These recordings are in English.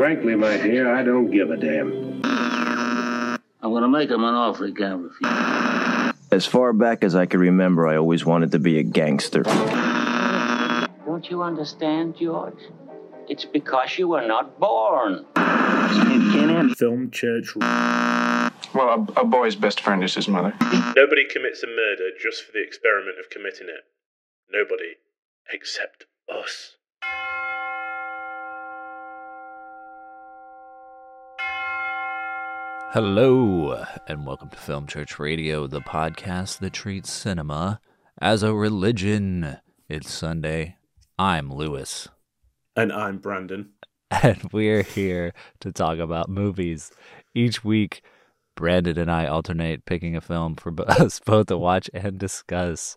Frankly, my dear, I don't give a damn. I'm gonna make him an offer he can't refuse. As far back as I can remember, I always wanted to be a gangster. Don't you understand, George? It's because you were not born. Film church. Well, a, a boy's best friend is his mother. Nobody commits a murder just for the experiment of committing it. Nobody. Except us. Hello, and welcome to Film Church Radio, the podcast that treats cinema as a religion. It's Sunday. I'm Lewis, And I'm Brandon. and we're here to talk about movies. Each week, Brandon and I alternate picking a film for us both to watch and discuss.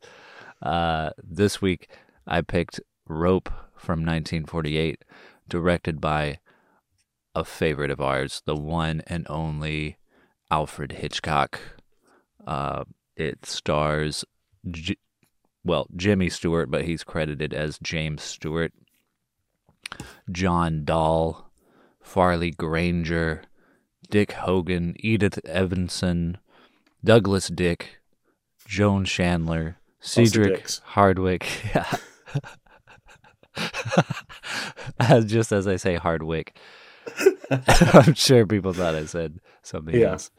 Uh, this week, I picked Rope from 1948, directed by a favorite of ours, the one and only Alfred Hitchcock. Uh, it stars, J- well, Jimmy Stewart, but he's credited as James Stewart, John Dall, Farley Granger, Dick Hogan, Edith Evanson, Douglas Dick, Joan Chandler, Cedric. Hardwicke. as just as I say Hardwicke. I'm sure people thought I said something Yeah. else.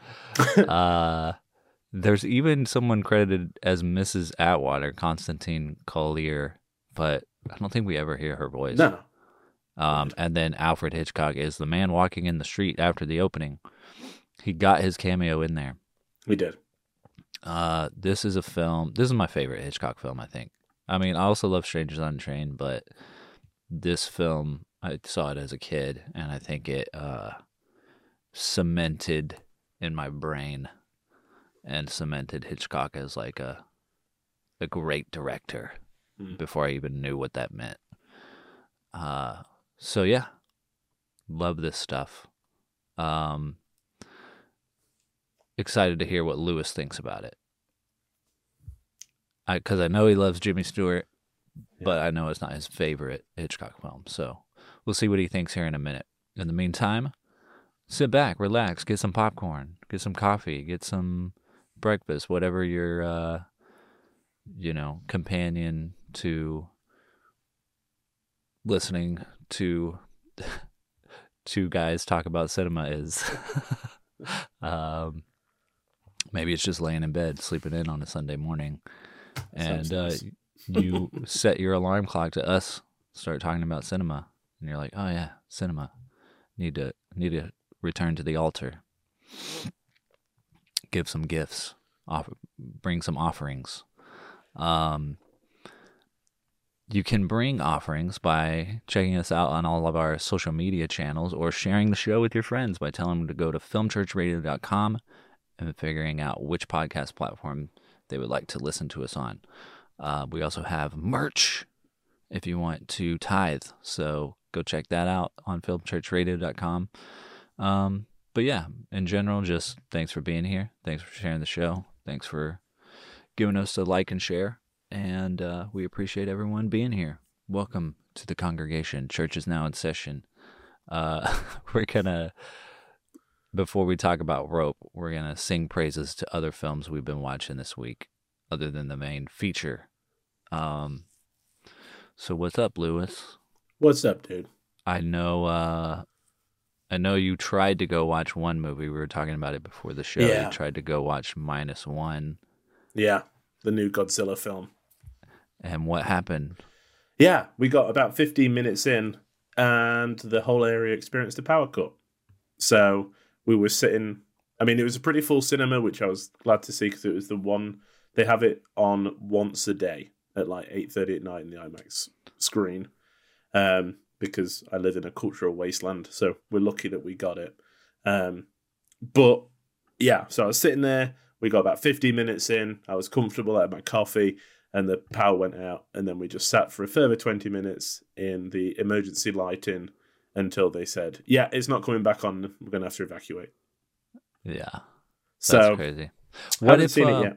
Uh, there's even someone credited as Mrs. Atwater, Constantine Collier, but I don't think we ever hear her voice. No. Um, and then Alfred Hitchcock is the man walking in the street after the opening. He got his cameo in there. We did. Uh, this is a film. This is my favorite Hitchcock film. I think. I mean, I also love Strangers on Train, but this film I saw it as a kid, and I think it uh, cemented in my brain and cemented Hitchcock as like a a great director Mm. before I even knew what that meant. Uh, so yeah, love this stuff. Um, excited to hear what Lewis thinks about it. I because I know he loves Jimmy Stewart, but I know it's not his favorite Hitchcock film. So we'll see what he thinks here in a minute. In the meantime, sit back, relax, get some popcorn, get some coffee, get some breakfast, whatever your uh, you know companion to listening to two guys talk about cinema is. um, maybe it's just laying in bed, sleeping in on a Sunday morning, and uh, you set your alarm clock to us start talking about cinema, and you're like, "Oh yeah, cinema. Need to need to return to the altar. Give some gifts. Off, bring some offerings. Um, you can bring offerings by checking us out on all of our social media channels or sharing the show with your friends by telling them to go to filmchurchradio.com and figuring out which podcast platform they would like to listen to us on. Uh, we also have merch if you want to tithe. So go check that out on filmchurchradio.com. Um, but yeah, in general, just thanks for being here. Thanks for sharing the show. Thanks for giving us a like and share. And uh, we appreciate everyone being here. Welcome to the congregation. Church is now in session. Uh, we're going to, before we talk about Rope, we're going to sing praises to other films we've been watching this week, other than the main feature. Um, so what's up, Lewis? What's up, dude? I know uh I know you tried to go watch one movie. We were talking about it before the show. Yeah. You tried to go watch minus one. Yeah, the new Godzilla film. And what happened? Yeah, we got about 15 minutes in, and the whole area experienced a power cut. So we were sitting. I mean, it was a pretty full cinema, which I was glad to see because it was the one they have it on once a day at like 8:30 at night in the IMAX screen. Um, because I live in a cultural wasteland, so we're lucky that we got it. Um, but yeah, so I was sitting there. We got about 15 minutes in. I was comfortable. I had my coffee, and the power went out. And then we just sat for a further 20 minutes in the emergency lighting until they said, "Yeah, it's not coming back on. We're going to have to evacuate." Yeah. That's So crazy. What haven't if seen uh, it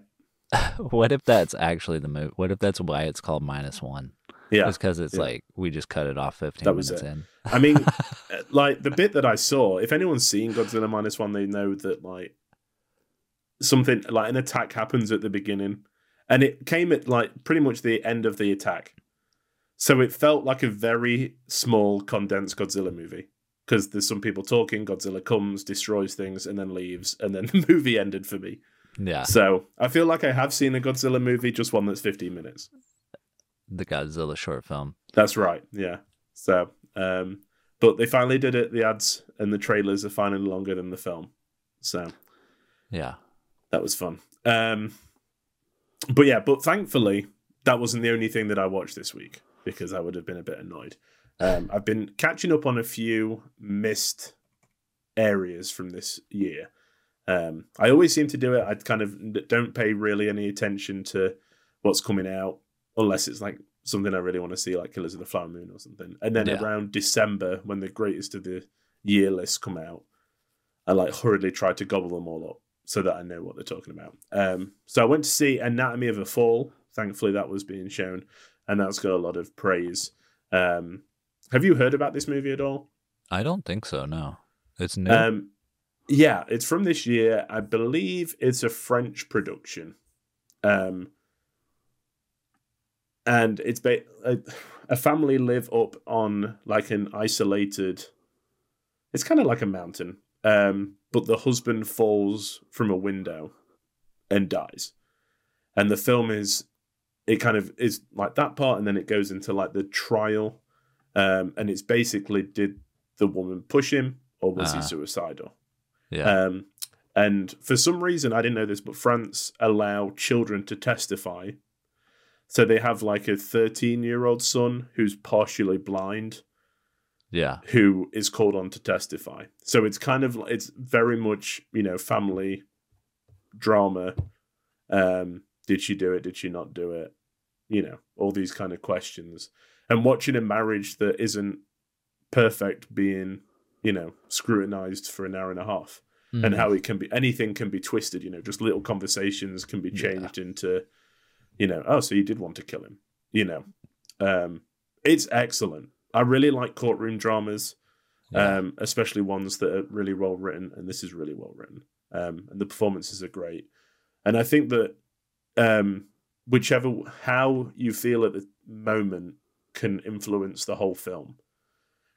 yet. what if that's actually the move? What if that's why it's called minus one? Yeah, Just because it's yeah. like we just cut it off 15 That was minutes it. in. I mean, uh, like the bit that I saw, if anyone's seen Godzilla minus one, they know that like something like an attack happens at the beginning, and it came at like pretty much the end of the attack. So it felt like a very small, condensed Godzilla movie because there's some people talking. Godzilla comes, destroys things, and then leaves, and then the movie ended for me. Yeah, So I feel like I have seen a Godzilla movie, just one that's 15 minutes. The Godzilla short film. That's right. Yeah. So, um, but they finally did it. The ads and the trailers are finally longer than the film. So Yeah, that was fun. Um, but yeah, but thankfully that wasn't the only thing that I watched this week because I would have been a bit annoyed. Um, I've been catching up on a few missed areas from this year. Um, I always seem to do it. I kind of don't pay really any attention to what's coming out unless it's like something I really want to see, like Killers of the Flower Moon or something. And then Yeah. around December, when the greatest of the year lists come out, I like hurriedly try to gobble them all up so that I know what they're talking about. Um, so I went to see Anatomy of a Fall. Thankfully, that was being shown, and that's got a lot of praise. Um, have you heard about this movie at all? I don't think so. No, it's new. Um, yeah, it's from this year. I believe it's a French production. Um, and it's ba- a, a family live up on like an isolated. It's kind of like a mountain, um, but the husband falls from a window and dies, and the film is it kind of is like that part, and then it goes into like the trial, um, and it's basically did the woman push him or was he Ah. suicidal? yeah, Um, and for some reason, I didn't know this, but France allow children to testify. So they have like a 13 year old son who's partially blind yeah, who is called on to testify. So it's kind of it's very much you know family drama. Um, did she do it? Did she not do it? You know all these kind of questions. And watching a marriage that isn't perfect being you know scrutinized for an hour and a half, and Mhm. how it can be anything can be twisted. You know, just little conversations can be Yeah. changed into you know oh so you did want to kill him. You know, um, it's excellent. I really like courtroom dramas Yeah. um, especially ones that are really well written, and this is really well written, um, and the performances are great. And I think that um, whichever how you feel at the moment can influence the whole film,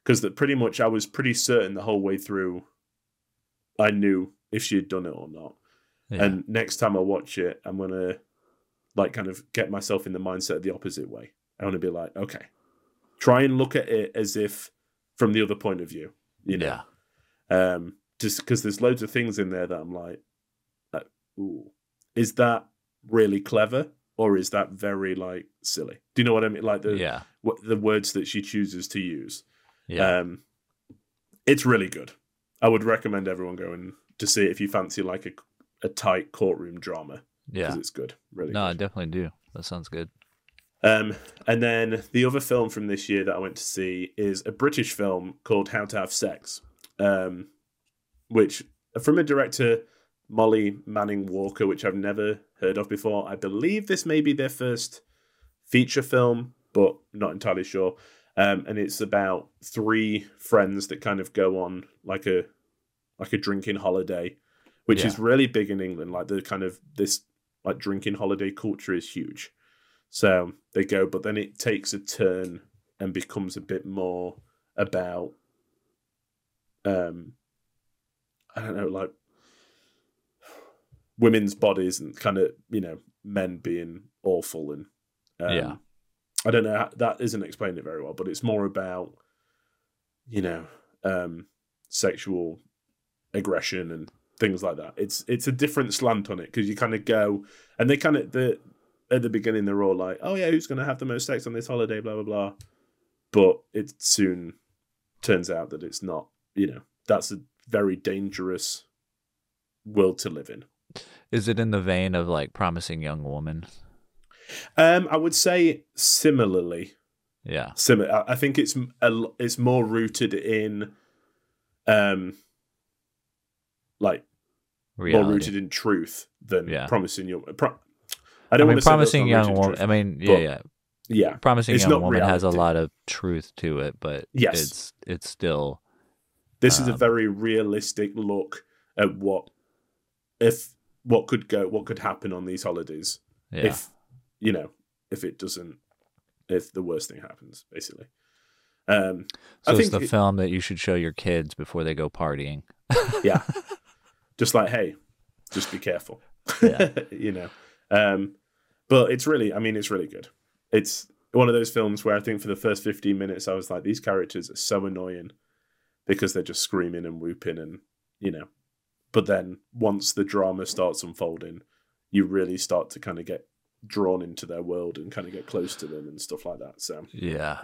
because that pretty much I was pretty certain the whole way through. I knew if she had done it or not, yeah. and next time I watch it, I'm gonna like kind of get myself in the mindset of the opposite way. I want to be like, okay, try and look at it as if from the other point of view, you know. yeah, Um, just because there's loads of things in there that I'm like, like, ooh, is that really clever or is that very like silly? Do you know what I mean? Like the yeah, what, the words that she chooses to use. yeah. Um, it's really good. I would recommend everyone going to see it if you fancy like a, a tight courtroom drama because yeah. it's good. Really. No, I definitely do. That sounds good. Um, and then the other film from this year that I went to see is a British film called How to Have Sex, um, which from a director Molly Manning Walker, which I've never heard of before. I believe this may be their first feature film, but not entirely sure. Um, and it's about three friends that kind of go on like a like a drinking holiday, which is really big in England. Like the kind of this like drinking holiday culture is huge. So they go, but then it takes a turn and becomes a bit more about, um, I don't know, like women's bodies and kind of you know men being awful and um, Yeah. I don't know that isn't explained it very well, but it's more about you know um, sexual aggression and things like that. It's it's a different slant on it because you kind of go and they kind of the at the beginning they're all like, oh yeah, who's going to have the most sex on this holiday, blah blah blah. But it soon turns out that it's not. You know, that's a very dangerous world to live in. Is it in the vein of like promising young woman? Um, I would say similarly. Yeah, Similar. I- think it's a it's more rooted in, um, like reality. more rooted in truth than Yeah. promising young. Pro- I I don't mean, want to promising young woman. truth. I mean, yeah, yeah, yeah, Promising It's Young Woman has a lot of truth to it, but Yes. it's it's still this is a Um, very realistic look at what if what could go, what could happen on these holidays yeah. if you know if it doesn't, if the worst thing happens, basically. Um, so I it's the it- film that you should show your kids before they go partying. yeah, just like hey, just be careful, Yeah. you know. Um, but it's really, I mean, it's really good. It's one of those films where I think for the first 15 minutes, I was like, these characters are so annoying because they're just screaming and whooping and, you know. But then once the drama starts unfolding, you really start to kind of get drawn into their world and kind of get close to them and stuff like that. So, Yeah.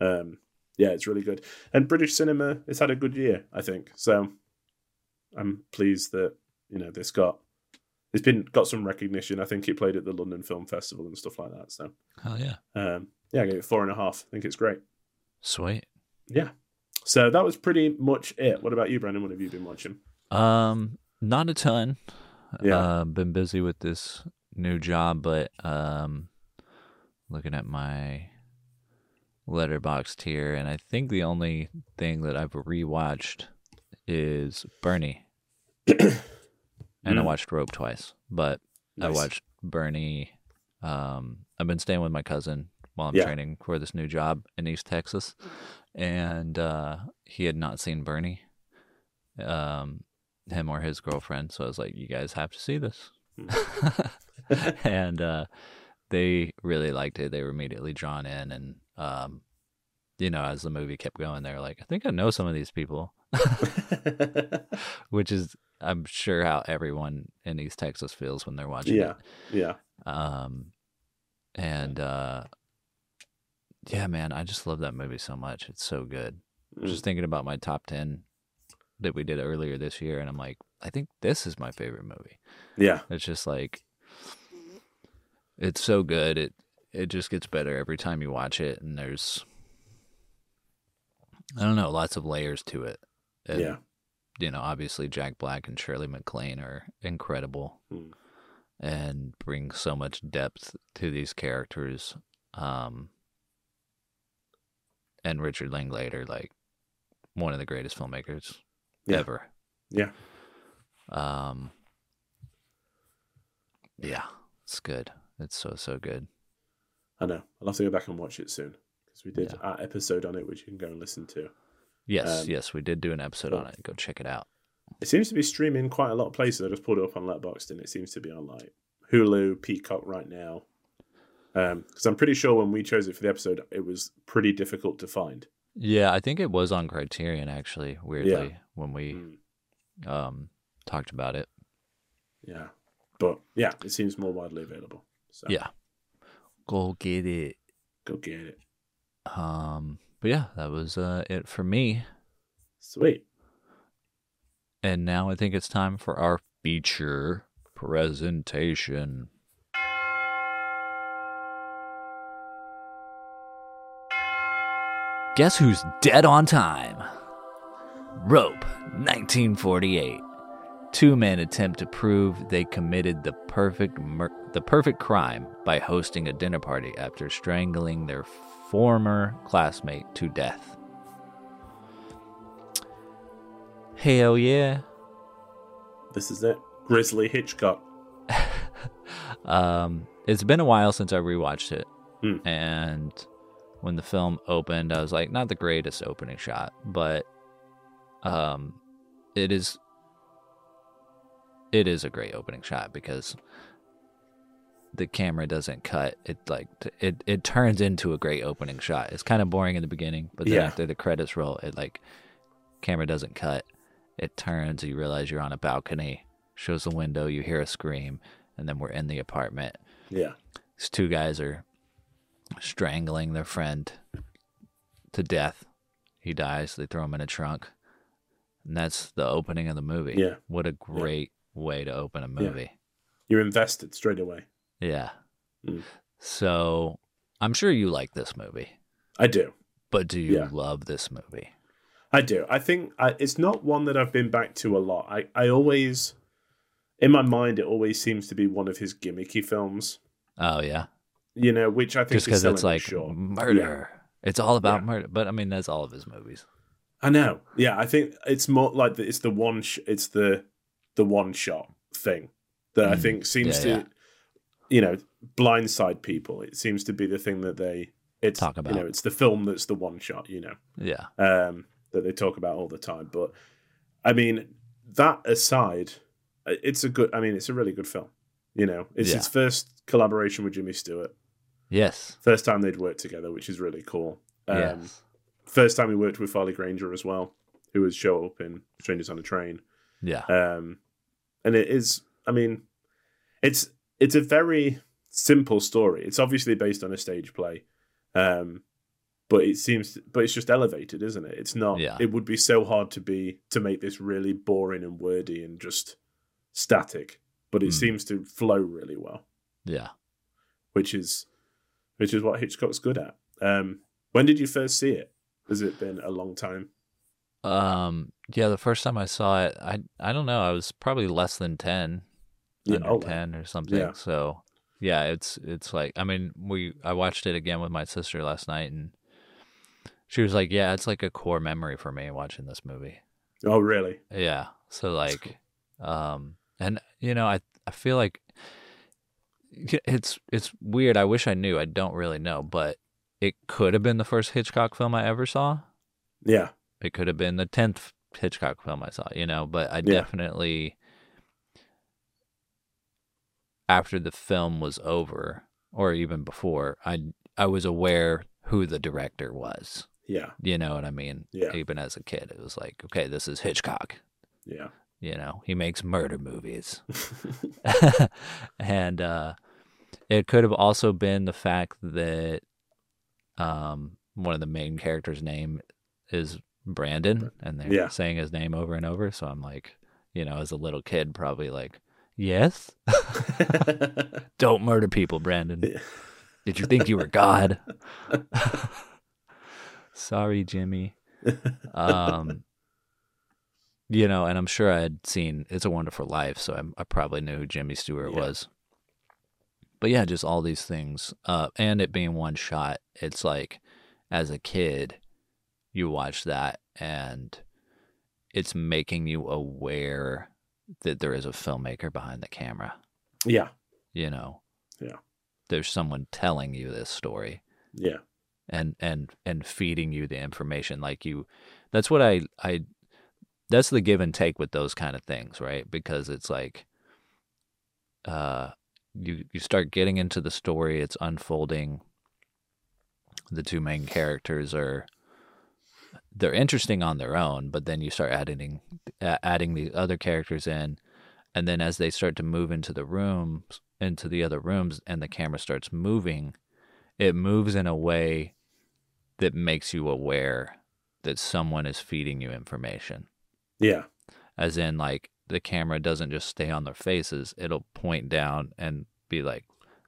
um, yeah, it's really good. And British cinema has had a good year, I think. So I'm pleased that you know this got it's been got some recognition. I think it played at the London Film Festival and stuff like that. So Hell yeah. um, yeah, I gave it four and a half. I think it's great. Sweet. Yeah. So that was pretty much it. What about you, Brandon? What have you been watching? Um, not a ton. Yeah. Uh, been busy with this new job, but um, looking at my Letterboxd here, and I think the only thing that I've rewatched is Bernie, and I Mm. watched Rope twice, but I watched Bernie. Um, I've been staying with my cousin while I'm Yeah. training for this new job in East Texas, and uh, he had not seen Bernie, um, him or his girlfriend. So I was like, "You guys have to see this," and uh, they really liked it. They were immediately drawn in, and um, you know, as the movie kept going, they were like, "I think I know some of these people," which is. I'm sure how everyone in East Texas feels when they're watching yeah. it. Yeah. Um, and uh, yeah, man, I just love that movie so much. It's so good. Mm. Just thinking about my top ten that we did earlier this year, and I'm like, I think this is my favorite movie. Yeah. It's just like, it's so good. It it just gets better every time you watch it, and there's, I don't know, lots of layers to it. And, Yeah. You know, obviously Jack Black and Shirley MacLaine are incredible Mm. and bring so much depth to these characters. Um, and Richard Linklater, like one of the greatest filmmakers Yeah. ever. Yeah. Um, yeah, it's good. It's so so good. I know. I'll have to go back and watch it soon because we did Yeah. our episode on it, which you can go and listen to. Yes, Um, yes, we did do an episode on it. Go check it out. It seems to be streaming quite a lot of places. I just pulled it up on Letterboxd and it seems to be on like Hulu, Peacock right now. Because I'm pretty sure when we chose it for the episode, it was pretty difficult to find. Yeah, I think it was on Criterion actually. Weirdly, when we Mm, um talked about it. yeah. But yeah, it seems more widely available. So Yeah, go get it. go get it. Um, but yeah, that was uh, it for me. Sweet. And now I think it's time for our feature presentation. Guess who's dead on time? Rope, 1948. Two men attempt to prove they committed the perfect mur- the perfect crime by hosting a dinner party after strangling their former classmate to death. Hell yeah. This is it. Grisly Hitchcock. Um, it's been a while since I rewatched it, Hmm. and when the film opened, I was like, not the greatest opening shot, but um, it is. It is a great opening shot because the camera doesn't cut. It like it it turns into a great opening shot. It's kind of boring in the beginning, but then Yeah. after the credits roll, it like camera doesn't cut. It turns. You realize you're on a balcony. Shows the window. You hear a scream, and then we're in the apartment. Yeah. These two guys are strangling their friend to death. He dies. They throw him in a trunk. And that's the opening of the movie. Yeah. What a great way to open a movie. You're invested straight away. Yeah. Mm. So I'm sure you like this movie, I do. but do you Yeah. love this movie? I do. I think I, it's not one that I've been back to a lot. I, I always, in my mind, it always seems to be one of his gimmicky films. Oh, yeah. you know, which I think just because it's like short. murder. It's all about Yeah. murder. But I mean, that's all of his movies. I know. Yeah, I think it's more like the, it's the one. Sh- it's the the one shot thing that I Mm. think seems Yeah, to, yeah. You know, blindside people. It seems to be the thing that they it's Talk You know, it's the film that's the one shot. You know, Yeah. um, that they talk about all the time. But I mean, that aside, uh, it's a good. I mean, it's a really good film. You know, it's Yeah. his first collaboration with Jimmy Stewart. Yes. First time they'd worked together, which is really cool. Um, yes. First time he worked with Farley Granger as well, who would show up in Strangers on a Train. Yeah. Um, and it is, I mean, it's it's a very simple story. It's obviously based on a stage play, um, but it seems, but it's just elevated, isn't it? It's not. Yeah. It would be so hard to be to make this really boring and wordy and just static, but it Mm. seems to flow really well, Yeah. which is which is what Hitchcock's good at. Um, when did you first see it? Has it been a long time? Um. Yeah. The first time I saw it, I I don't know. I was probably less than ten, Yeah, under oh, ten or something. Yeah. So yeah, it's it's like I mean we I watched it again with my sister last night and she was like, yeah, it's like a core memory for me watching this movie. Oh, really? Yeah. So like, um, and you know, I I feel like it's it's weird. I wish I knew. I don't really know, but it could have been the first Hitchcock film I ever saw. Yeah. It could have been the tenth Hitchcock film I saw. You know, but I Yeah. definitely after the film was over, or even before, I I was aware who the director was. Yeah. You know what I mean? Yeah. Even as a kid, it was like, okay, this is Hitchcock. Yeah. You know, he makes murder movies. and uh, it could have also been the fact that um, one of the main characters' name is Brandon, and they're Yeah. saying his name over and over. So I'm like, you know, as a little kid, probably like, yes, don't murder people, Brandon. Did you think you were God? Sorry, Jimmy. Um, you know, and I'm sure I had seen It's a Wonderful Life, so I, I probably knew who Jimmy Stewart Yeah. was. But yeah, just all these things, uh, and it being one shot. It's like, as a kid, you watch that, and it's making you aware that there is a filmmaker behind the camera. yeah. You know, Yeah. there's someone telling you this story Yeah. and and and feeding you the information like you that's what i i that's the give and take with those kind of things right because it's like uh you you start getting into the story it's unfolding the two main characters are they're interesting on their own but then you start adding adding the other characters in and then as they start to move into the rooms into the other rooms and the camera starts moving it moves in a way that makes you aware that someone is feeding you information. Yeah. As in, like, the camera doesn't just stay on their faces, it'll point down and be like,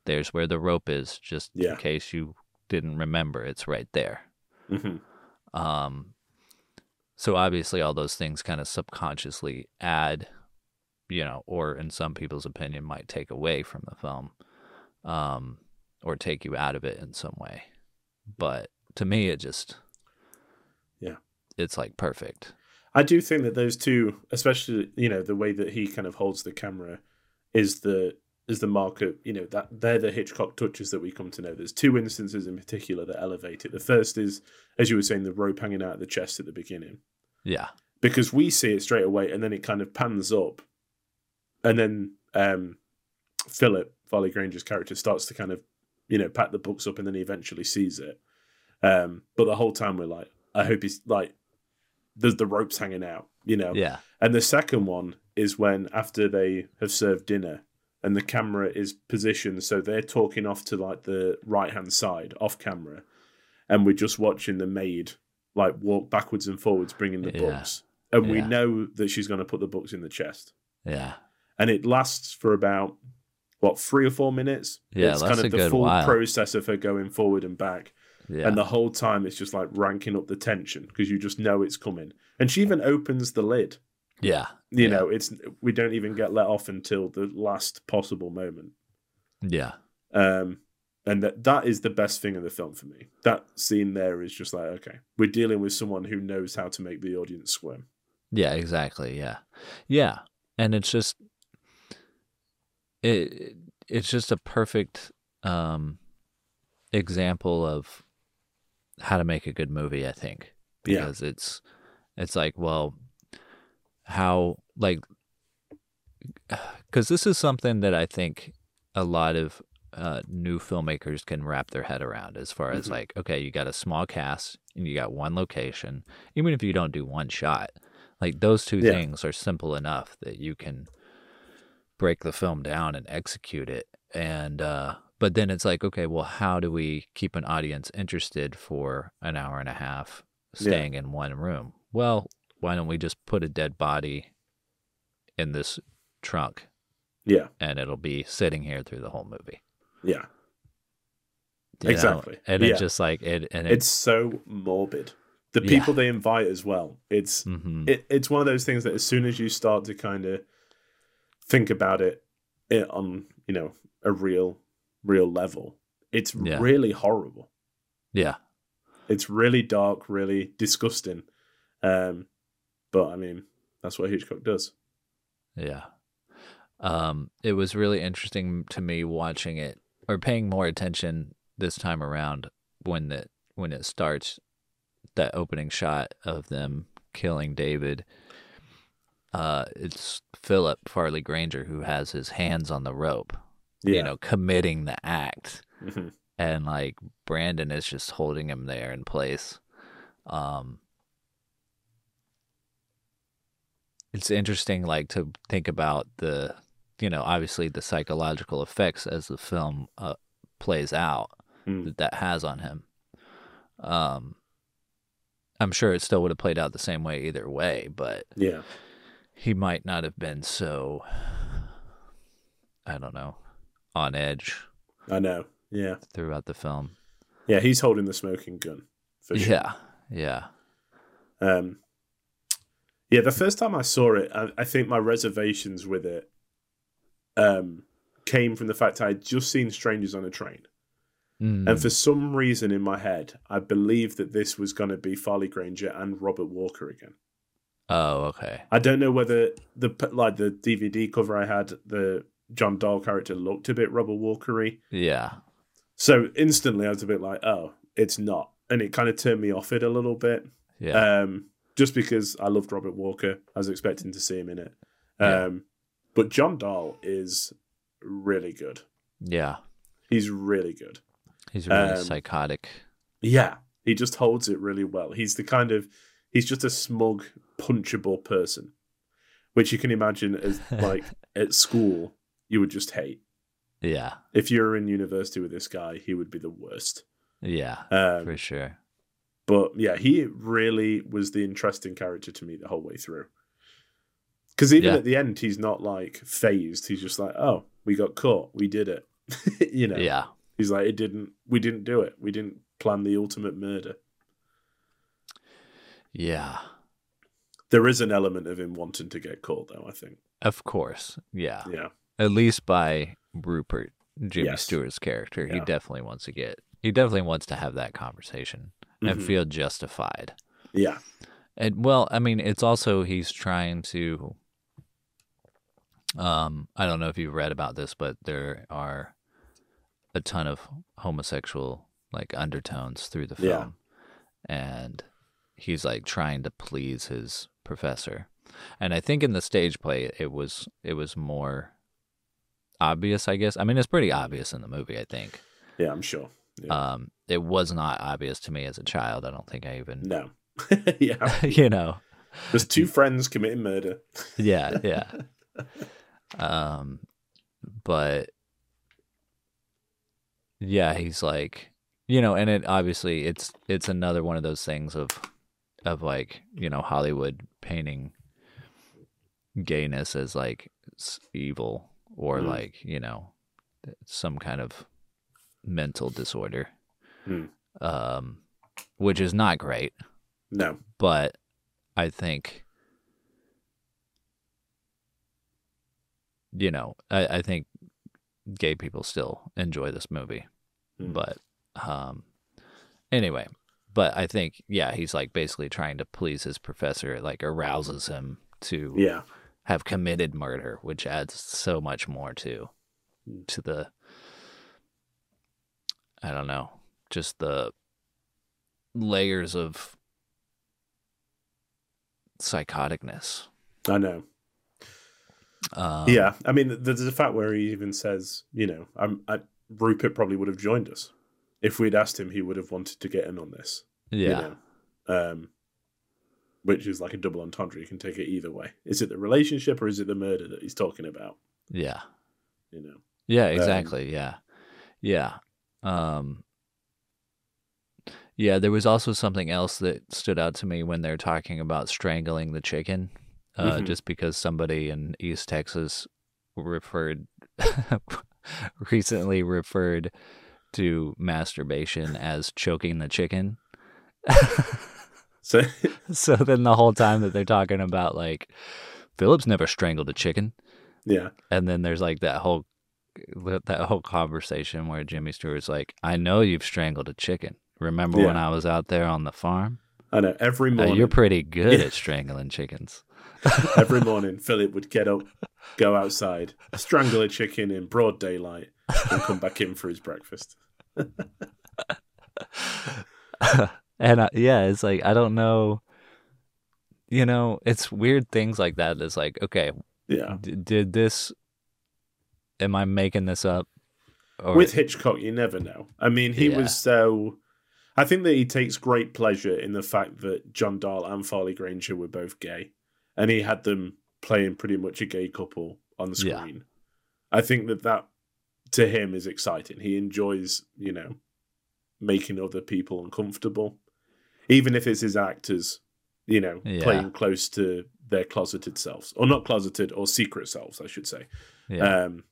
there's where the rope is, just Yeah. in case you didn't remember, it's right there. hmm Um, so obviously, all those things kind of subconsciously add, you know, or in some people's opinion, might take away from the film, um, or take you out of it in some way. But to me, it just, Yeah. it's like perfect. I do think that those two, especially you know the way that he kind of holds the camera, is the is the mark of you know that they're the Hitchcock touches that we come to know. There's two instances in particular that elevate it. The first is, as you were saying, the rope hanging out of the chest at the beginning, Yeah, because we see it straight away, and then it kind of pans up, and then um, Philip Farley Granger's character starts to kind of you know pack the books up, and then he eventually sees it. Um, but the whole time we're like, I hope he's like, there's the ropes hanging out, you know. yeah, And the second one is when after they have served dinner and the camera is positioned so they're talking off to like the right hand side off camera and we're just watching the maid like walk backwards and forwards bringing the Yeah. books. And we know that she's going to put the books in the chest. Yeah, and it lasts for about what three or four minutes? Yeah, it's kind of the full while. process of her going forward and back. Yeah. and the whole time it's just like ranking up the tension because you just know it's coming. And she even opens the lid yeah, you yeah. know it's we don't even get let off until the last possible moment yeah, um and that that is the best thing of the film for me. That scene there is just like, okay, we're dealing with someone who knows how to make the audience squirm. Yeah, exactly. Yeah. Yeah. And it's just it it's just a perfect um example of how to make a good movie, I think. Yeah. Because it's it's like, well, how like cuz this is something that I think a lot of uh, new filmmakers can wrap their head around as far as Mhm. like okay you got a small cast and you got one location even if you don't do one shot like those two Yeah. things are simple enough that you can break the film down and execute it and uh but then it's like okay well how do we keep an audience interested for an hour and a half Yeah. staying in one room well why don't we just put a dead body in this trunk Yeah, and it'll be sitting here through the whole movie yeah. you know? Exactly. and Yeah. it's just like it and it, It's so morbid. The Yeah. people they invite as well. It's mhm. it, it's one of those things that as soon as you start to kind of think about it, it on you know a real real level, it's Yeah. really horrible. yeah It's really dark, really disgusting. Um, but I mean, that's what Hitchcock does. Yeah. Um, it was really interesting to me watching it or paying more attention this time around when the when it starts that opening shot of them killing David. Uh, it's Philip Farley Granger who has his hands on the rope, Yeah. you know, committing the act. Mhm. and like Brandon is just holding him there in place. Um, it's interesting, like to think about the, you know, obviously the psychological effects as the film uh, plays out Mm. that that has on him. Um, I'm sure it still would have played out the same way either way, but Yeah. he might not have been so, I don't know, on edge I know. Yeah. throughout the film. Yeah, he's holding the smoking gun. For sure. Yeah, yeah, Um, yeah, the first time I saw it, I, I think my reservations with it um, came from the fact I had just seen Strangers on a Train. Mm, And for some reason in my head, I believed that this was going to be Farley Granger and Robert Walker again. oh, okay, I don't know whether the like the DVD cover I had, the John Dall character looked a bit Robert Walkery. yeah, So instantly I was a bit like, oh, it's not. And it kind of turned me off it a little bit. yeah, Um, just because I loved Robert Walker. I was expecting to see him in it. Yeah. Um, but John Dall is really good. yeah. He's really good. He's really um, psychotic. Yeah. He just holds it really well. He's the kind of he's just a smug, punchable person. Which you can imagine as like at school you would just hate. Yeah, If you were in university with this guy, he would be the worst. yeah, Um, for sure. But yeah, he really was the interesting character to me the whole way through. Because even Yeah. at the end, he's not like fazed. He's just like, "Oh, we got caught. We did it." you know. Yeah, He's like, "It didn't. We didn't do it. We didn't plan the ultimate murder." yeah. There is an element of him wanting to get caught, though. I think. Of course, yeah. Yeah. At least by Rupert, Jimmy Yes. Stewart's character, he definitely wants to get. He definitely wants to have that conversation and Mhm. feel justified. Yeah. And well, I mean, it's also he's trying to. Um, I don't know if you've read about this, but there are a ton of homosexual like undertones through the Yeah. film, and he's like trying to please his professor. And I think in the stage play, it was it was more obvious. I guess. I mean, it's pretty obvious in the movie. I think. Yeah. I'm sure. Yeah. Um, it was not obvious to me as a child. I don't think I even. no. yeah. you know. There's two friends committing murder. yeah yeah um but yeah he's like you know and it obviously it's it's another one of those things of of like you know hollywood painting gayness as like evil or Mm. like you know some kind of mental disorder Mm. um which is not great No. but I think you know, I, I think gay people still enjoy this movie. Mm. But um anyway, but I think yeah, he's like basically trying to please his professor. It like arouses him to Yeah. have committed murder, which adds so much more to Mm. to the I don't know, just the layers of psychoticness. I know. Um, yeah, I mean, there's a fact where he even says, you know, I'm, I, Rupert probably would have joined us if we'd asked him. He would have wanted to get in on this. you yeah, know? um, which is like a double entendre. You can take it either way. Is it the relationship or is it the murder that he's talking about? yeah, You know, yeah, exactly. yeah, yeah. Um, yeah, there was also something else that stood out to me when they're talking about strangling the chicken, uh, Mhm. just because somebody in East Texas referred recently referred to masturbation as choking the chicken. so so then the whole time that they're talking about like Phillips never strangled a chicken, yeah, and then there's like that whole that whole conversation where Jimmy Stewart's like, "I know you've strangled a chicken. Remember when I was out there on the farm? I know. Every Uh, morning, you're pretty good Yeah. at strangling chickens." every morning, Philip would get up, go outside, strangle a chicken in broad daylight, and come back in for his breakfast. and uh, yeah, it's like I don't know. You know, it's weird things like that. It's like, okay, Yeah. d- did this? Am I making this up? Or With Hitchcock, you never know. I mean, he Yeah. was so. I think that he takes great pleasure in the fact that John Dall and Farley Granger were both gay, and he had them playing pretty much a gay couple on the Yeah. screen. I think that that to him is exciting. He enjoys, you know, making other people uncomfortable, even if it's his actors, you know, Yeah. playing close to their closeted selves, or not closeted, or secret selves, I should say. yeah, Um,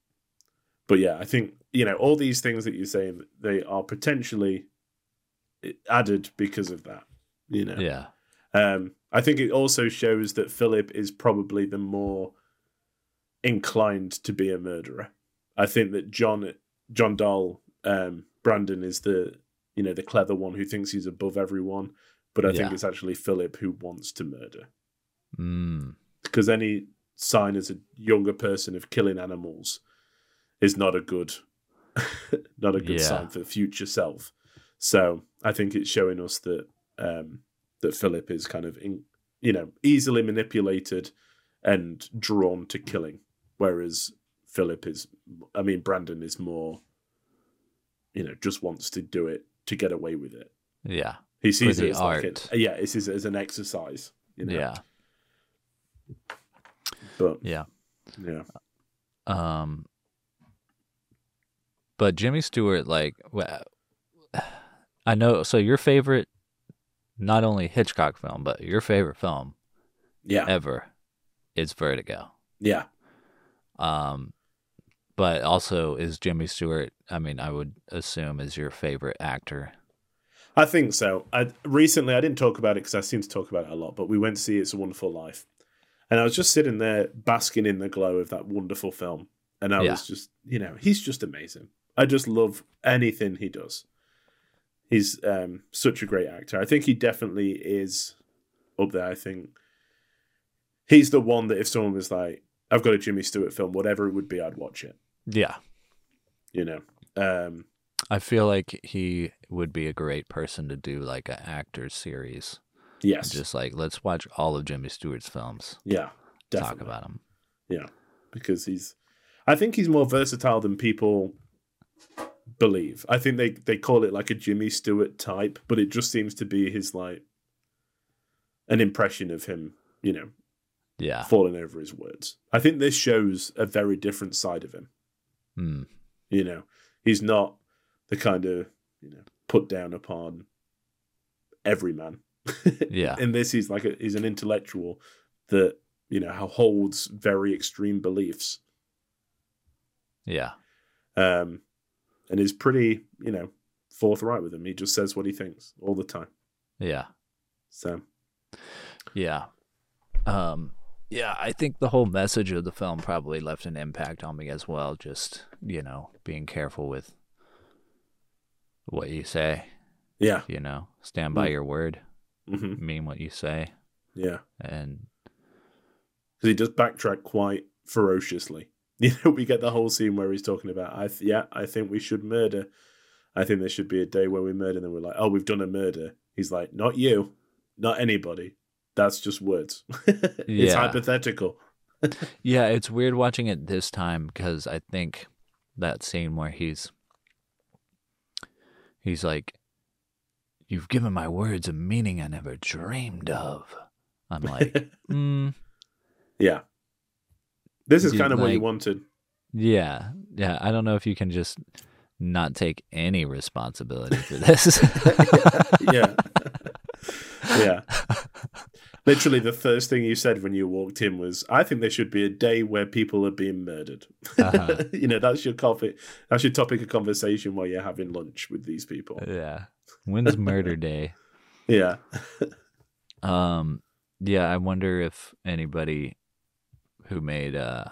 but yeah, I think you know all these things that you're saying they are potentially added because of that. You know, yeah, um, I think it also shows that Philip is probably the more inclined to be a murderer. I think that John John Dall um, Brandon is the you know the clever one who thinks he's above everyone, but I think it's actually Philip who wants to murder mm, because any sign as a younger person of killing animals is not a good not a good Yeah. sign for future self so i think it's showing us that um that philip is kind of in, you know easily manipulated and drawn to killing whereas philip is i mean brandon is more you know just wants to do it to get away with it yeah, he sees it as like art. a, yeah it sees it as an exercise you know? yeah, but yeah. yeah Um, but Jimmy Stewart, like, I know. So your favorite, not only Hitchcock film, but your favorite film yeah ever, is Vertigo. yeah Um, but also is Jimmy Stewart. I mean, I would assume is your favorite actor. I think so. I recently I didn't talk about it because I seem to talk about it a lot, but we went to see It's a Wonderful Life, and I was just sitting there basking in the glow of that wonderful film, and I Yeah. was just, you know, he's just amazing. I just love anything he does. He's um, such a great actor. I think he definitely is up there. I think he's the one that if someone was like, "I've got a Jimmy Stewart film, whatever it would be, I'd watch it." Yeah, You know. Um, I feel like he would be a great person to do like an actors series. yes. Just like let's watch all of Jimmy Stewart's films, yeah. Definitely. talk about him. Yeah, because he's. I think he's more versatile than people believe. I think they they call it like a Jimmy Stewart type, but it just seems to be his like an impression of him, you know, Yeah. falling over his words. I think this shows a very different side of him. Hmm. You know, he's not the kind of you know put down upon every man. Yeah. In this, he's like a, he's an intellectual that you know holds very extreme beliefs. Yeah. um, and is pretty, you know, forthright with him. He just says what he thinks all the time. Yeah. So Yeah. Um yeah, I think the whole message of the film probably left an impact on me as well, just, you know, being careful with what you say. Yeah. You know, stand by Mm. your word, hmm mean what you say, Yeah. and because he does backtrack quite ferociously. You know, we get the whole scene where he's talking about, I th- yeah, I think we should murder. I think there should be a day where we murder. And then we're like, oh, we've done a murder. He's like, not you, not anybody. That's just words. it's Yeah. hypothetical. yeah, it's weird watching it this time because I think that scene where he's he's like, "You've given my words a meaning I never dreamed of." I'm like, mm, yeah. This is kind of what you wanted. yeah, yeah. I don't know if you can just not take any responsibility for this. yeah. yeah. Literally, the first thing you said when you walked in was, "I think there should be a day where people are being murdered." Uh-huh. you know, that's your topic. That's your topic of conversation while you're having lunch with these people. yeah. When's murder day? Yeah, Um, yeah, I wonder if anybody who made uh,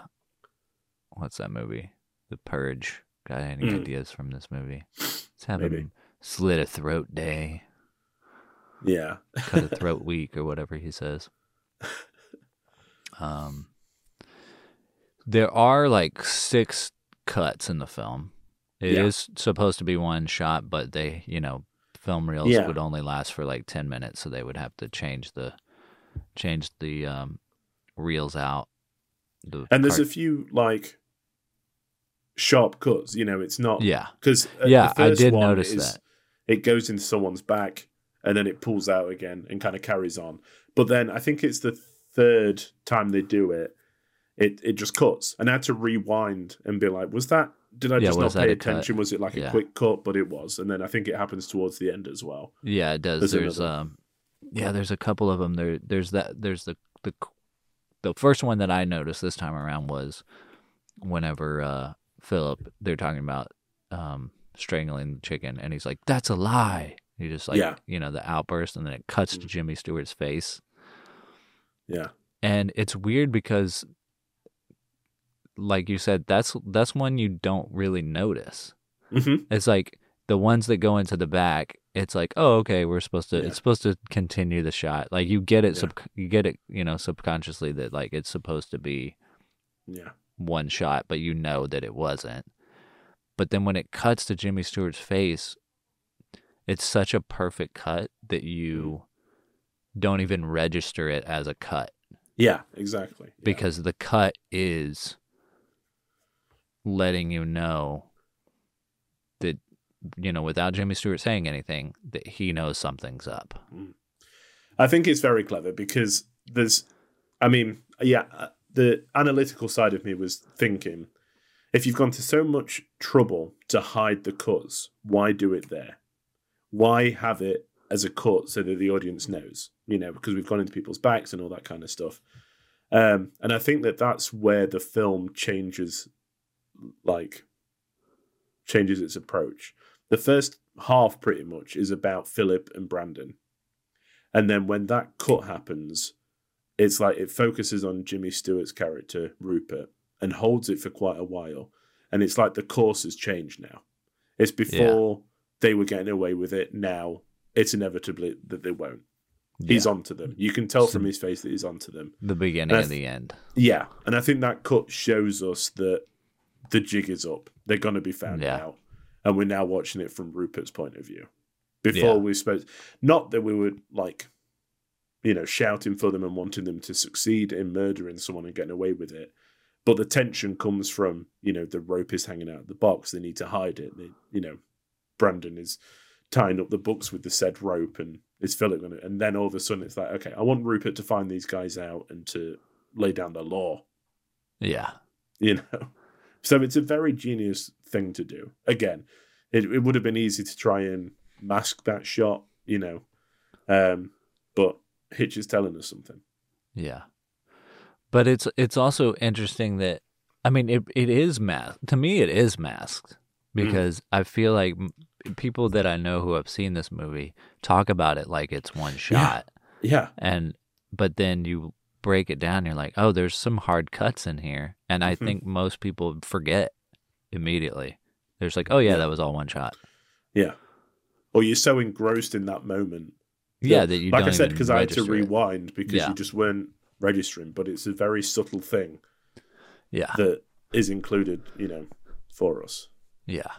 what's that movie, The Purge, got any Mm. ideas from this movie? Let's have him Maybe. slit a throat day, yeah, cut a throat week, or whatever he says. Um, there are like six cuts in the film. It is Yeah. supposed to be one shot, but they, you know, film reels Yeah. would only last for like ten minutes, so they would have to change the change the um, reels out. The and there's cart- a few like sharp cuts. You know, it's not yeah, because yeah, I did notice that. It goes into someone's back and then it pulls out again and kind of carries on. But then I think it's the third time they do it, it it just cuts, and I had to rewind and be like, was that? Did I Yeah, just not pay attention? Was it like Yeah. a quick cut? But it was, and then I think it happens towards the end as well. Yeah, it does. There's There's, um, yeah, there's a couple of them. There, there's that. There's the the the first one that I noticed this time around was whenever uh Philip they're talking about um strangling the chicken, and he's like, "That's a lie." He just like Yeah. you know the outburst, and then it cuts to Mhm. Jimmy Stewart's face, Yeah, and it's weird because, like you said, that's that's one you don't really notice. hmm It's like the ones that go into the back. It's like, oh, okay, we're supposed to. Yeah. It's supposed to continue the shot. Like you get it. Yeah. Sub, you get it. You know, subconsciously that like it's supposed to be yeah, one shot, but you know that it wasn't. But then when it cuts to Jimmy Stewart's face, it's such a perfect cut that mm-hmm. you don't even register it as a cut yeah, exactly. Yeah. because the cut is letting you know you know without Jimmy Stewart saying anything that he knows something's up. I think it's very clever because there's, I mean, yeah, uh, the analytical side of me was thinking if you've gone to so much trouble to hide the cuts, why do it there? Why have it as a cut so that the audience knows? You know, because we've gone into people's backs and all that kind of stuff. Um, and I think that that's where the film changes, like, changes its approach. The first half, pretty much, is about Philip and Brandon. And then when that cut happens, it's like it focuses on Jimmy Stewart's character, Rupert, and holds it for quite a while. And it's like the course has changed now. It's before they were getting away with it. Now it's inevitably that they won't. He's Yeah. onto them. You can tell So- from his face that he's onto them. the beginning And and the end. Yeah. And I think that cut shows us that the jig is up. They're going to be found Yeah. out. And we're now watching it from Rupert's point of view. Before Yeah. we spoke, not that we were like, you know, shouting for them and wanting them to succeed in murdering someone and getting away with it. But the tension comes from, you know, the rope is hanging out of the box. They need to hide it. They, you know, Brandon is tying up the books with the said rope and is Philip going to, and then all of a sudden it's like, okay, I want Rupert to find these guys out and to lay down the law Yeah. you know. So it's a very genius thing to do. Again, it, it would have been easy to try and mask that shot, you know, um, but Hitch is telling us something. Yeah. But it's it's also interesting that I mean it it is masked. To me it is masked because I feel like people that I know who have seen this movie talk about it like it's one shot. Yeah, And but then you break it down you're like, "Oh, there's some hard cuts in here." And I Mhm. think most people forget immediately. There's like, "Oh yeah, Yeah. that was all one shot." yeah, or you're so engrossed in that moment. Yeah, that you like I said, because I had to it. rewind because Yeah. you just weren't registering. But it's a very subtle thing Yeah, that is included, you know, for us. yeah,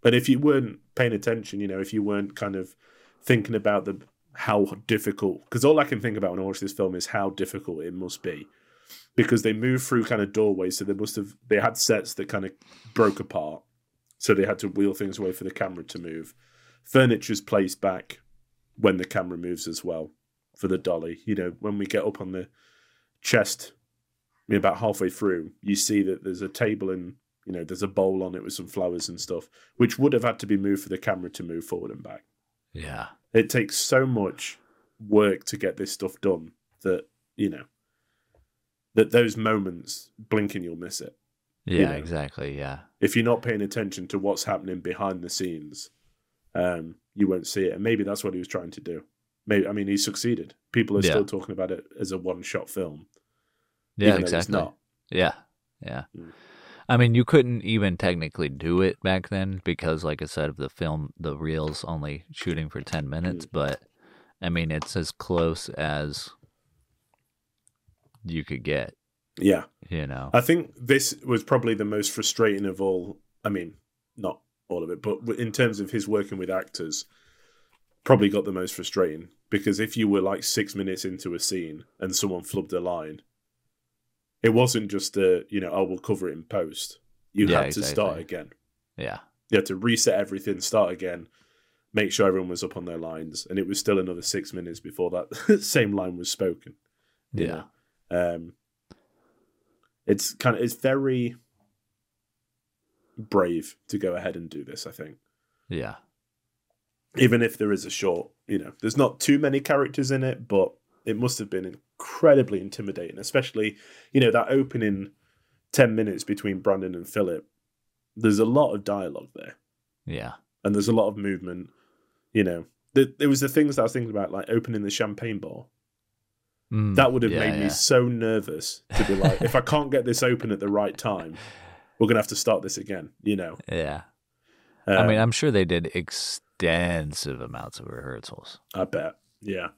But if you weren't paying attention, you know, if you weren't kind of thinking about the how difficult, because all I can think about when I watch this film is how difficult it must be, because they move through kind of doorways, so they must have they had sets that kind of broke apart, so they had to wheel things away for the camera to move. Furniture's placed back when the camera moves as well for the dolly. You know, when we get up on the chest, you know, about halfway through, you see that there's a table and you know there's a bowl on it with some flowers and stuff, which would have had to be moved for the camera to move forward and back. yeah, It takes so much work to get this stuff done that you know that those moments blinking you'll miss it yeah, know. exactly. Yeah, if you're not paying attention to what's happening behind the scenes um you won't see it and maybe that's what he was trying to do maybe i mean he succeeded people are Yeah. still talking about it as a one shot film yeah, it's exactly. not Yeah, yeah. Mm. I mean, you couldn't even technically do it back then because, like I said, of the film, the reel's only shooting for ten minutes. Mm. But I mean, it's as close as you could get. yeah You know. I think this was probably the most frustrating of all. I mean, not all of it, but in terms of his working with actors, probably got the most frustrating because if you were like six minutes into a scene and someone flubbed a line, it wasn't just a you know, oh, we'll cover it in post. You Yeah, had to start again. yeah. You had to reset everything, start again, make sure everyone was up on their lines, and it was still another six minutes before that same line was spoken. Yeah. know. Um, it's kind of it's very brave to go ahead and do this. I think, Yeah. even if there is a short, you know, there's not too many characters in it, but it must have been incredibly intimidating, especially you know that opening ten minutes between Brandon and Philip. There's a lot of dialogue there. Yeah. and there's a lot of movement. You know, the, there was the things that I was thinking about, like opening the champagne bottle. Mm, That would have yeah, made yeah. me so nervous to be like, if I can't get this open at the right time, we're gonna have to start this again. You know, Yeah. Um, I mean, I'm sure they did extensive amounts of rehearsals. I bet, yeah,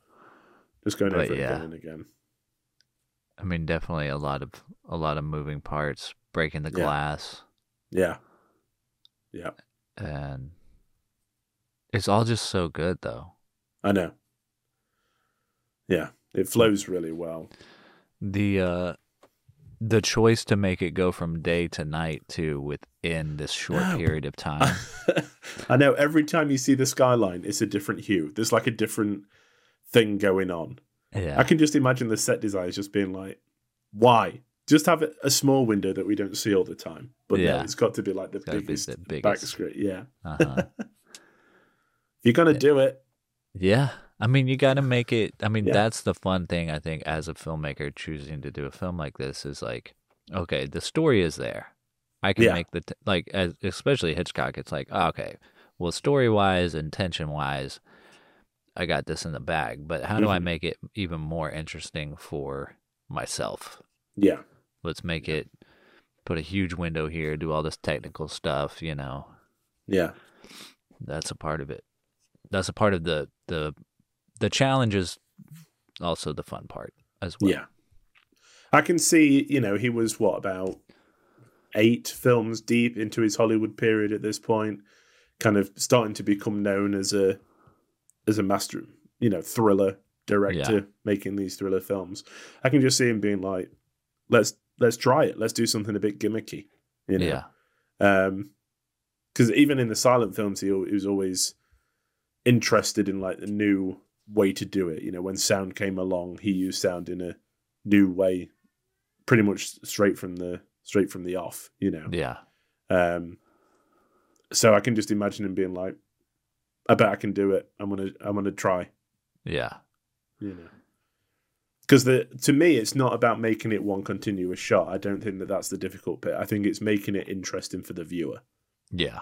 just going But over it yeah. again and again. I mean, definitely a lot of a lot of moving parts, breaking the glass, Yeah, yeah, and it's all just so good, though. I know. Yeah, it flows really well. The uh, the choice to make it go from day to night too within this short No. period of time. I know. Every time you see the skyline, it's a different hue. There's like a different thing going on. yeah. I can just imagine the set designers just being like, "Why? Just have a- small window that we don't see all the time." But Yeah. no, it's got to be like the gotta be biggest, back biggest. screen. Yeah, Uh-huh. if you're gonna do it, Yeah. I mean, you got to make it. I mean, Yeah. that's the fun thing, I think, as a filmmaker choosing to do a film like this is like, okay, the story is there. I can Yeah. make the, t- like, as, especially Hitchcock, it's like, oh, okay, well, story wise and tension wise, I got this in the bag, but how do I Mhm. make it even more interesting for myself? yeah, Let's make it, put a huge window here, do all this technical stuff, you know, yeah, that's a part of it. That's a part of the the the challenge is also the fun part as well. yeah. I can see. You know, he was what about eight films deep into his Hollywood period at this point, kind of starting to become known as a as a master, you know, thriller director Yeah. making these thriller films. I can just see him being like, "Let's let's try it. Let's do something a bit gimmicky." You know? Yeah. Um, because even in the silent films, he, he was always interested in like the new way to do it. You know, when sound came along, he used sound in a new way, pretty much straight from the straight from the off. You know, Yeah. um, so I can just imagine him being like, "I bet I can do it. I'm gonna I'm gonna try." Yeah. You know. Because the to me, it's not about making it one continuous shot. I don't think that that's the difficult bit. I think it's making it interesting for the viewer. Yeah.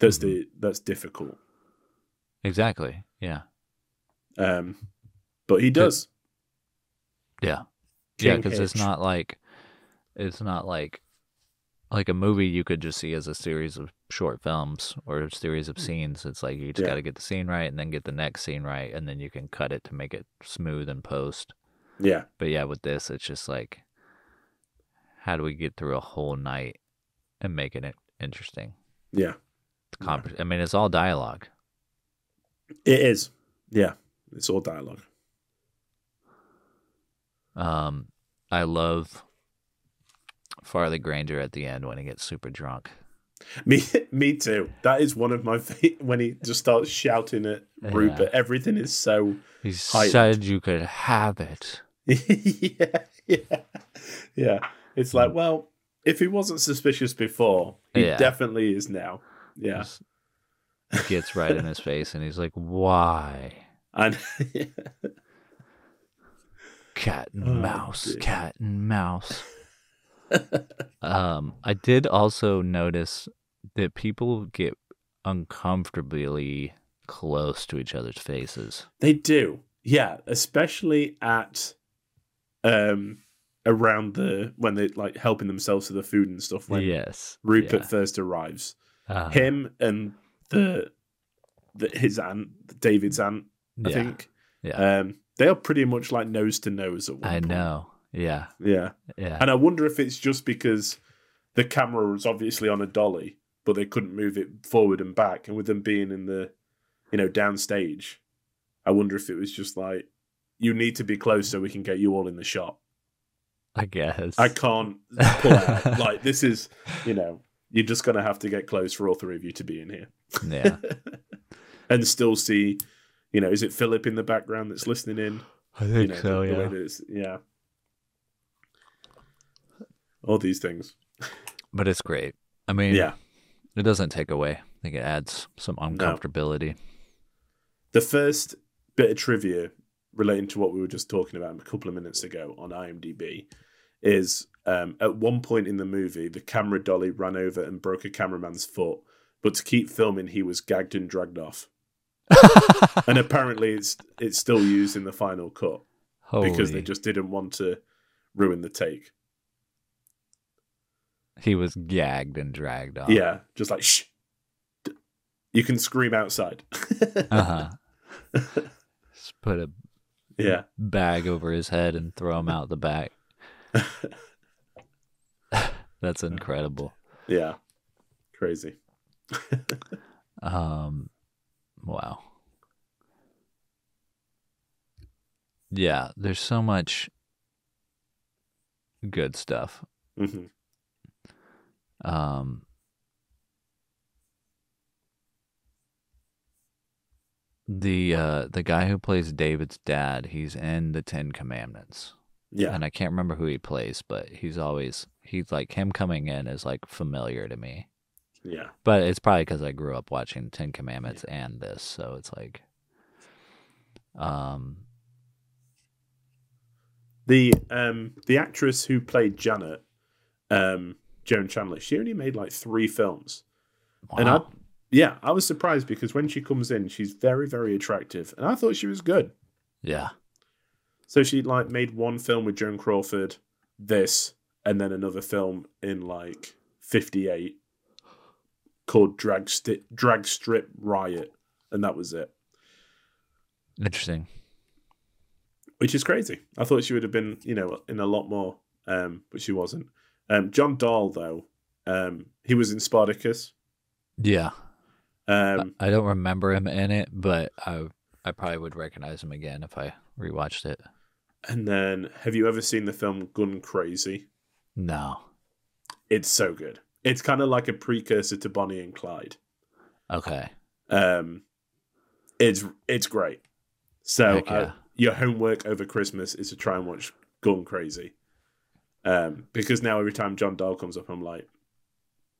That's the that's difficult. Exactly. Yeah. Um, but he does. Yeah. Yeah, because it's not like it's not like like a movie you could just see as a series of short films or a series of scenes. It's like you just Yeah. got to get the scene right and then get the next scene right, and then you can cut it to make it smooth and post. Yeah, But yeah, with this, it's just like, how do we get through a whole night and making it interesting? yeah, It's compre- I mean, it's all dialogue. it is. Yeah, it's all dialogue. Um, I love Farley Granger at the end when he gets super drunk. Me, me too. That is one of my fa- when he just starts shouting at Rupert. Everything is so. He Heightened. said you could have it. yeah, yeah, yeah. It's like, well, if he wasn't suspicious before, he Yeah. definitely is now. Yeah, Just gets right in his face, and he's like, "Why, and cat and Oh, mouse, dear. cat and mouse?" um, I did also notice that people get uncomfortably close to each other's faces. they do. Yeah, especially at um around the when they're like helping themselves to the food and stuff. When yes, Rupert first arrives, yeah. Uh, him and the, the his aunt, David's aunt, I yeah, think. yeah. Um, they are pretty much like nose to nose at one I point. know. Yeah, Yeah. yeah. And I wonder if it's just because the camera was obviously on a dolly, but they couldn't move it forward and back. And with them being in the, you know, downstage, I wonder if it was just like, you need to be close so we can get you all in the shot. I guess. I can't pull out. like, this is, you know, you're just going to have to get close for all three of you to be in here. Yeah. and still see, you know, is it Philip in the background that's listening in? I you think know, so. the, the way Yeah. that it's, yeah. All these things. But it's great. I mean, Yeah. it doesn't take away. I think it adds some uncomfortability. The first bit of trivia relating to what we were just talking about a couple of minutes ago on IMDb is um, at one point in the movie, the camera dolly ran over and broke a cameraman's foot, but to keep filming, he was gagged and dragged off. and apparently, it's it's still used in the final cut because they just didn't want to ruin the take. he was gagged and dragged off. Yeah, just like shh. You can scream outside. Uh huh. Just put a yeah, bag over his head and throw him out the back. That's incredible. yeah, crazy. Um, wow. Yeah, there's so much good stuff. hmm Um, the uh, the guy who plays David's dad, he's in the Ten Commandments, Yeah, and I can't remember who he plays, but he's always he's like him coming in is like familiar to me. Yeah. But it's probably because I grew up watching Ten Commandments and this, so it's like, um, The um the actress who played Janet, um, Joan Chandler, she only made like three films. And I yeah, I was surprised because when she comes in, she's very, very attractive. And I thought she was good. yeah, So she like made one film with Joan Crawford, this, and then another film in like fifty eight called Drag Drag Strip Riot, and that was it. interesting. Which is crazy. I thought she would have been, you know, in a lot more, um, but she wasn't. Um, John Dall though, um, he was in Spartacus. Yeah, Um, I don't remember him in it, but I I probably would recognize him again if I rewatched it. and then have you ever seen the film Gun Crazy? No. It's so good. It's kind of like a precursor to Bonnie and Clyde. Okay. Um, it's it's great. So Heck yeah. uh, your homework over Christmas is to try and watch Gun Crazy. Um, because now every time John Dall comes up, I'm like,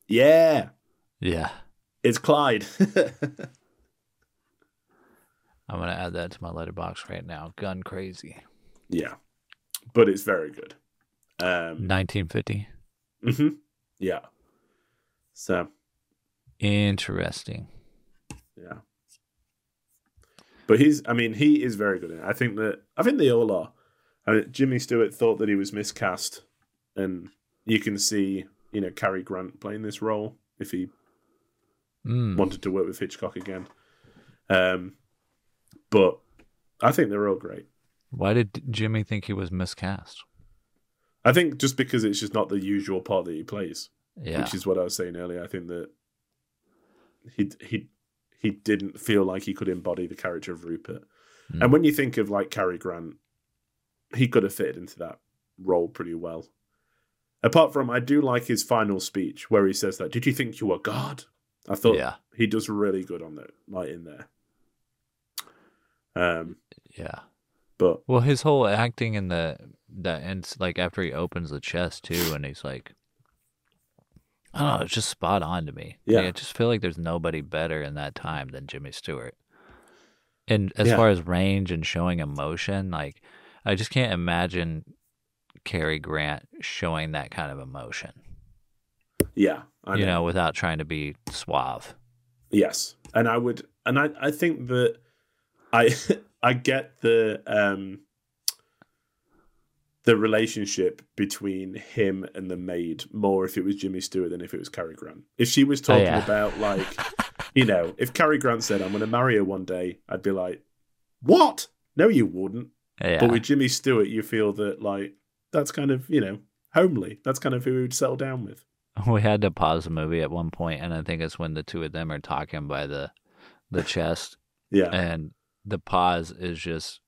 yeah, Yeah. it's Clyde. I'm gonna add that to my Letterboxd right now. Gun crazy. yeah, but it's very good. Um, 1950. mhm. yeah. So Interesting. yeah, but he's. I mean, he is very good. In it. I think that. I think they all are. I mean, Jimmy Stewart thought that he was miscast, and you can see you know Cary Grant playing this role if he Mm. wanted to work with Hitchcock again. Um, but I think they're all great. Why did Jimmy think he was miscast? I think just because it's just not the usual part that he plays, Yeah. which is what I was saying earlier. I think that he he he didn't feel like he could embody the character of Rupert. Mm. And when you think of like Cary Grant, he could have fitted into that role pretty well. Apart from, I do like his final speech where he says that. Did you think you were God? I thought Yeah. he does really good on that, like in there. Um, Yeah. but Well, his whole acting in the that ends like after he opens the chest too, and he's like, I don't know, it's just spot on to me. Like, Yeah. I just feel like there's nobody better in that time than Jimmy Stewart. And as Yeah. far as range and showing emotion, like I just can't imagine Cary Grant showing that kind of emotion. yeah, I you know, without trying to be suave. Yes, and I would, and I, I think that I, I get the um, the relationship between him and the maid more if it was Jimmy Stewart than if it was Cary Grant. If she was oh, talking yeah. about like, you know, if Cary Grant said, "I'm going to marry her one day," I'd be like, "What? No, you wouldn't." Yeah. But with Jimmy Stewart, you feel that like that's kind of you know homely. That's kind of who we'd settle down with. We had to pause the movie at one point, and I think it's when the two of them are talking by the the chest, Yeah, and the pause is just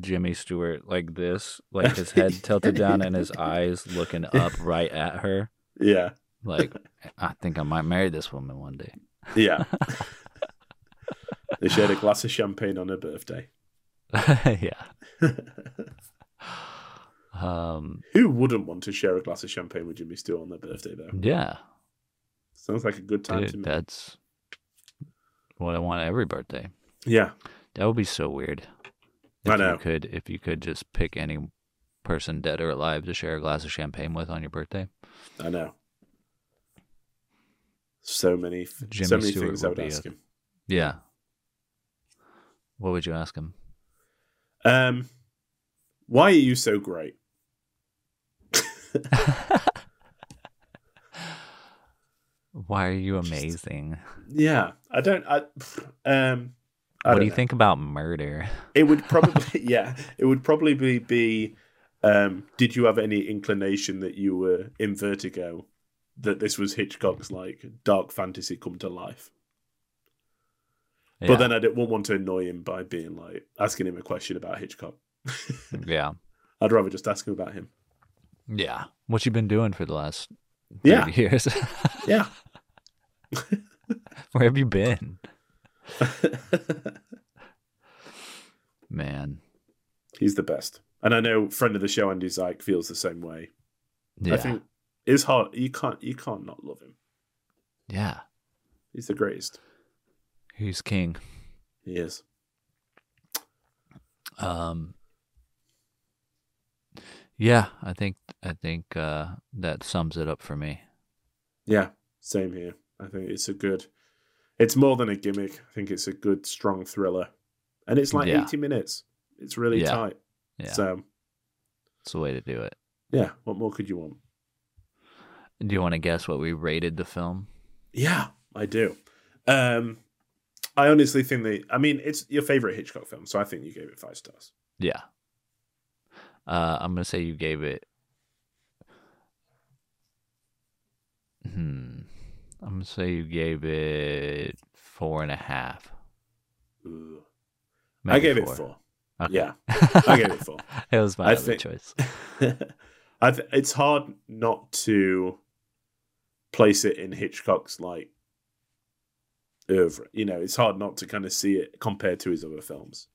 Jimmy Stewart like this, like his head tilted down and his eyes looking up right at her. yeah, Like, I think I might marry this woman one day. yeah. they shared a glass of champagne on her birthday. yeah. Um. Who wouldn't want to share a glass of champagne with Jimmy Stewart on their birthday, though? Yeah. Sounds like a good time to me. that's what I want every birthday. Yeah, That would be so weird. If I know. You could if you could just pick any person dead or alive to share a glass of champagne with on your birthday. I know. So many, Jimmy so many Stewart things I would would ask a- him. Yeah. What would you ask him? Um, why are you so great? Why are you amazing? Yeah, I don't. I um, I what do you know. think about murder? It would probably, yeah, it would probably be. be um, did you have any inclination that you were in Vertigo, that this was Hitchcock's like dark fantasy come to life? Yeah. But then I didn't want to annoy him by being like asking him a question about Hitchcock. yeah. I'd rather just ask him about him. Yeah. What you been doing for the last 30 Yeah. years? Yeah. Where have you been? Man. He's the best. And I know friend of the show Andy Zyke feels the same way. Yeah. I think it's hard you can't you can't not love him. yeah. He's the greatest. He's king. He is. Um Yeah, I think I think uh that sums it up for me. Yeah, same here. I think it's a good it's more than a gimmick. I think it's a good strong thriller. And it's like Yeah. 80 minutes. It's really Yeah. tight. Yeah. So, It's the way to do it. yeah, what more could you want? Do you want to guess what we rated the film? Yeah, I do. Um I honestly think that I mean it's your favorite Hitchcock film, so I think you gave it 5 stars. Yeah. Uh, I'm gonna say you gave it. Hmm. I'm gonna say you gave it four and a half. Ooh. I gave it four. Okay. Yeah. I gave it 4. it was my think- choice. I th- it's hard not to place it in Hitchcock's like oeuvre. You know, it's hard not to kind of see it compared to his other films.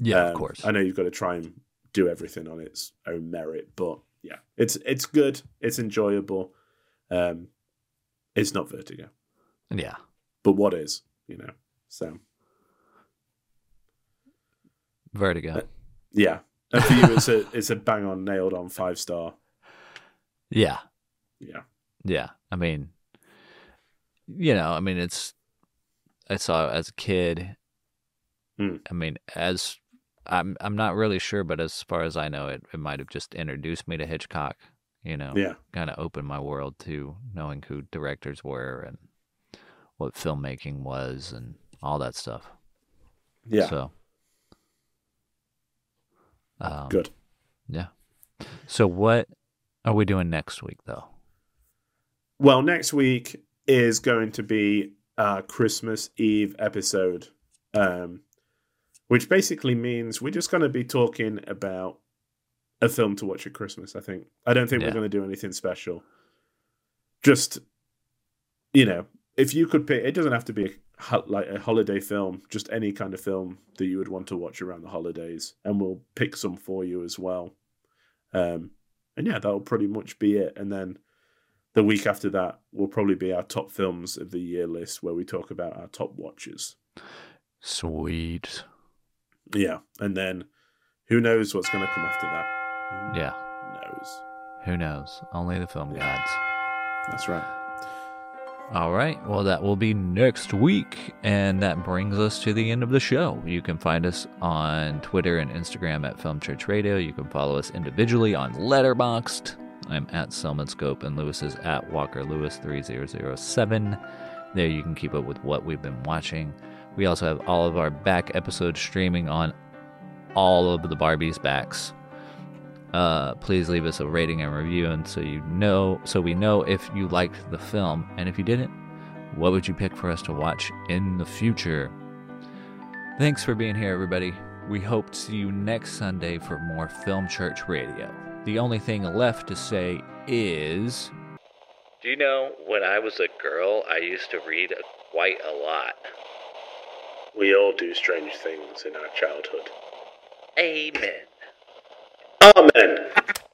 Yeah, of Um, course. I know you've got to try and do everything on its own merit, but yeah, it's it's good. It's enjoyable. Um, it's not Vertigo, Yeah. but what is? You know, so Vertigo. Uh, yeah. And for you, it's a it's a bang on nailed on five star. Yeah. Yeah, Yeah. I mean, you know, I mean, it's, I saw it as a kid. Hmm. I mean, as, I'm, I'm not really sure, but as far as I know, it, it might have just introduced me to Hitchcock. You know, Yeah. kind of opened my world to knowing who directors were and what filmmaking was and all that stuff. Yeah. So, um, Good. Yeah. So, what are we doing next week, though? Well, next week is going to be a Christmas Eve episode, um, which basically means we're just going to be talking about a film to watch at Christmas. I think. I don't think Yeah. we're going to do anything special. Just, you know, if you could pick, it doesn't have to be a, like a holiday film. Just any kind of film that you would want to watch around the holidays, and we'll pick some for you as well. Um, and yeah, that'll pretty much be it. And then the week after that will probably be our top films of the year list where we talk about our top watches. Sweet. Yeah. And then who knows what's going to come after that? Who Yeah. knows? Who knows? Only the film Yeah. gods. That's right. All right. Well, that will be next week. And that brings us to the end of the show. You can find us on Twitter and Instagram at Film Church Radio. You can follow us individually on Letterboxd. I'm at Selman Scope and Lewis is at Walker Lewis 3007. There you can keep up with what we've been watching. We also have all of our back episodes streaming on all of the Barbie's backs. Uh, please leave us a rating and review, and so you know, so we know if you liked the film, and if you didn't, what would you pick for us to watch in the future? Thanks for being here, everybody. We hope to see you next Sunday for more Film Church Radio. The only thing left to say is. Do you know, when I was a girl, I used to read quite a lot. We all do strange things in our childhood. Amen. Amen.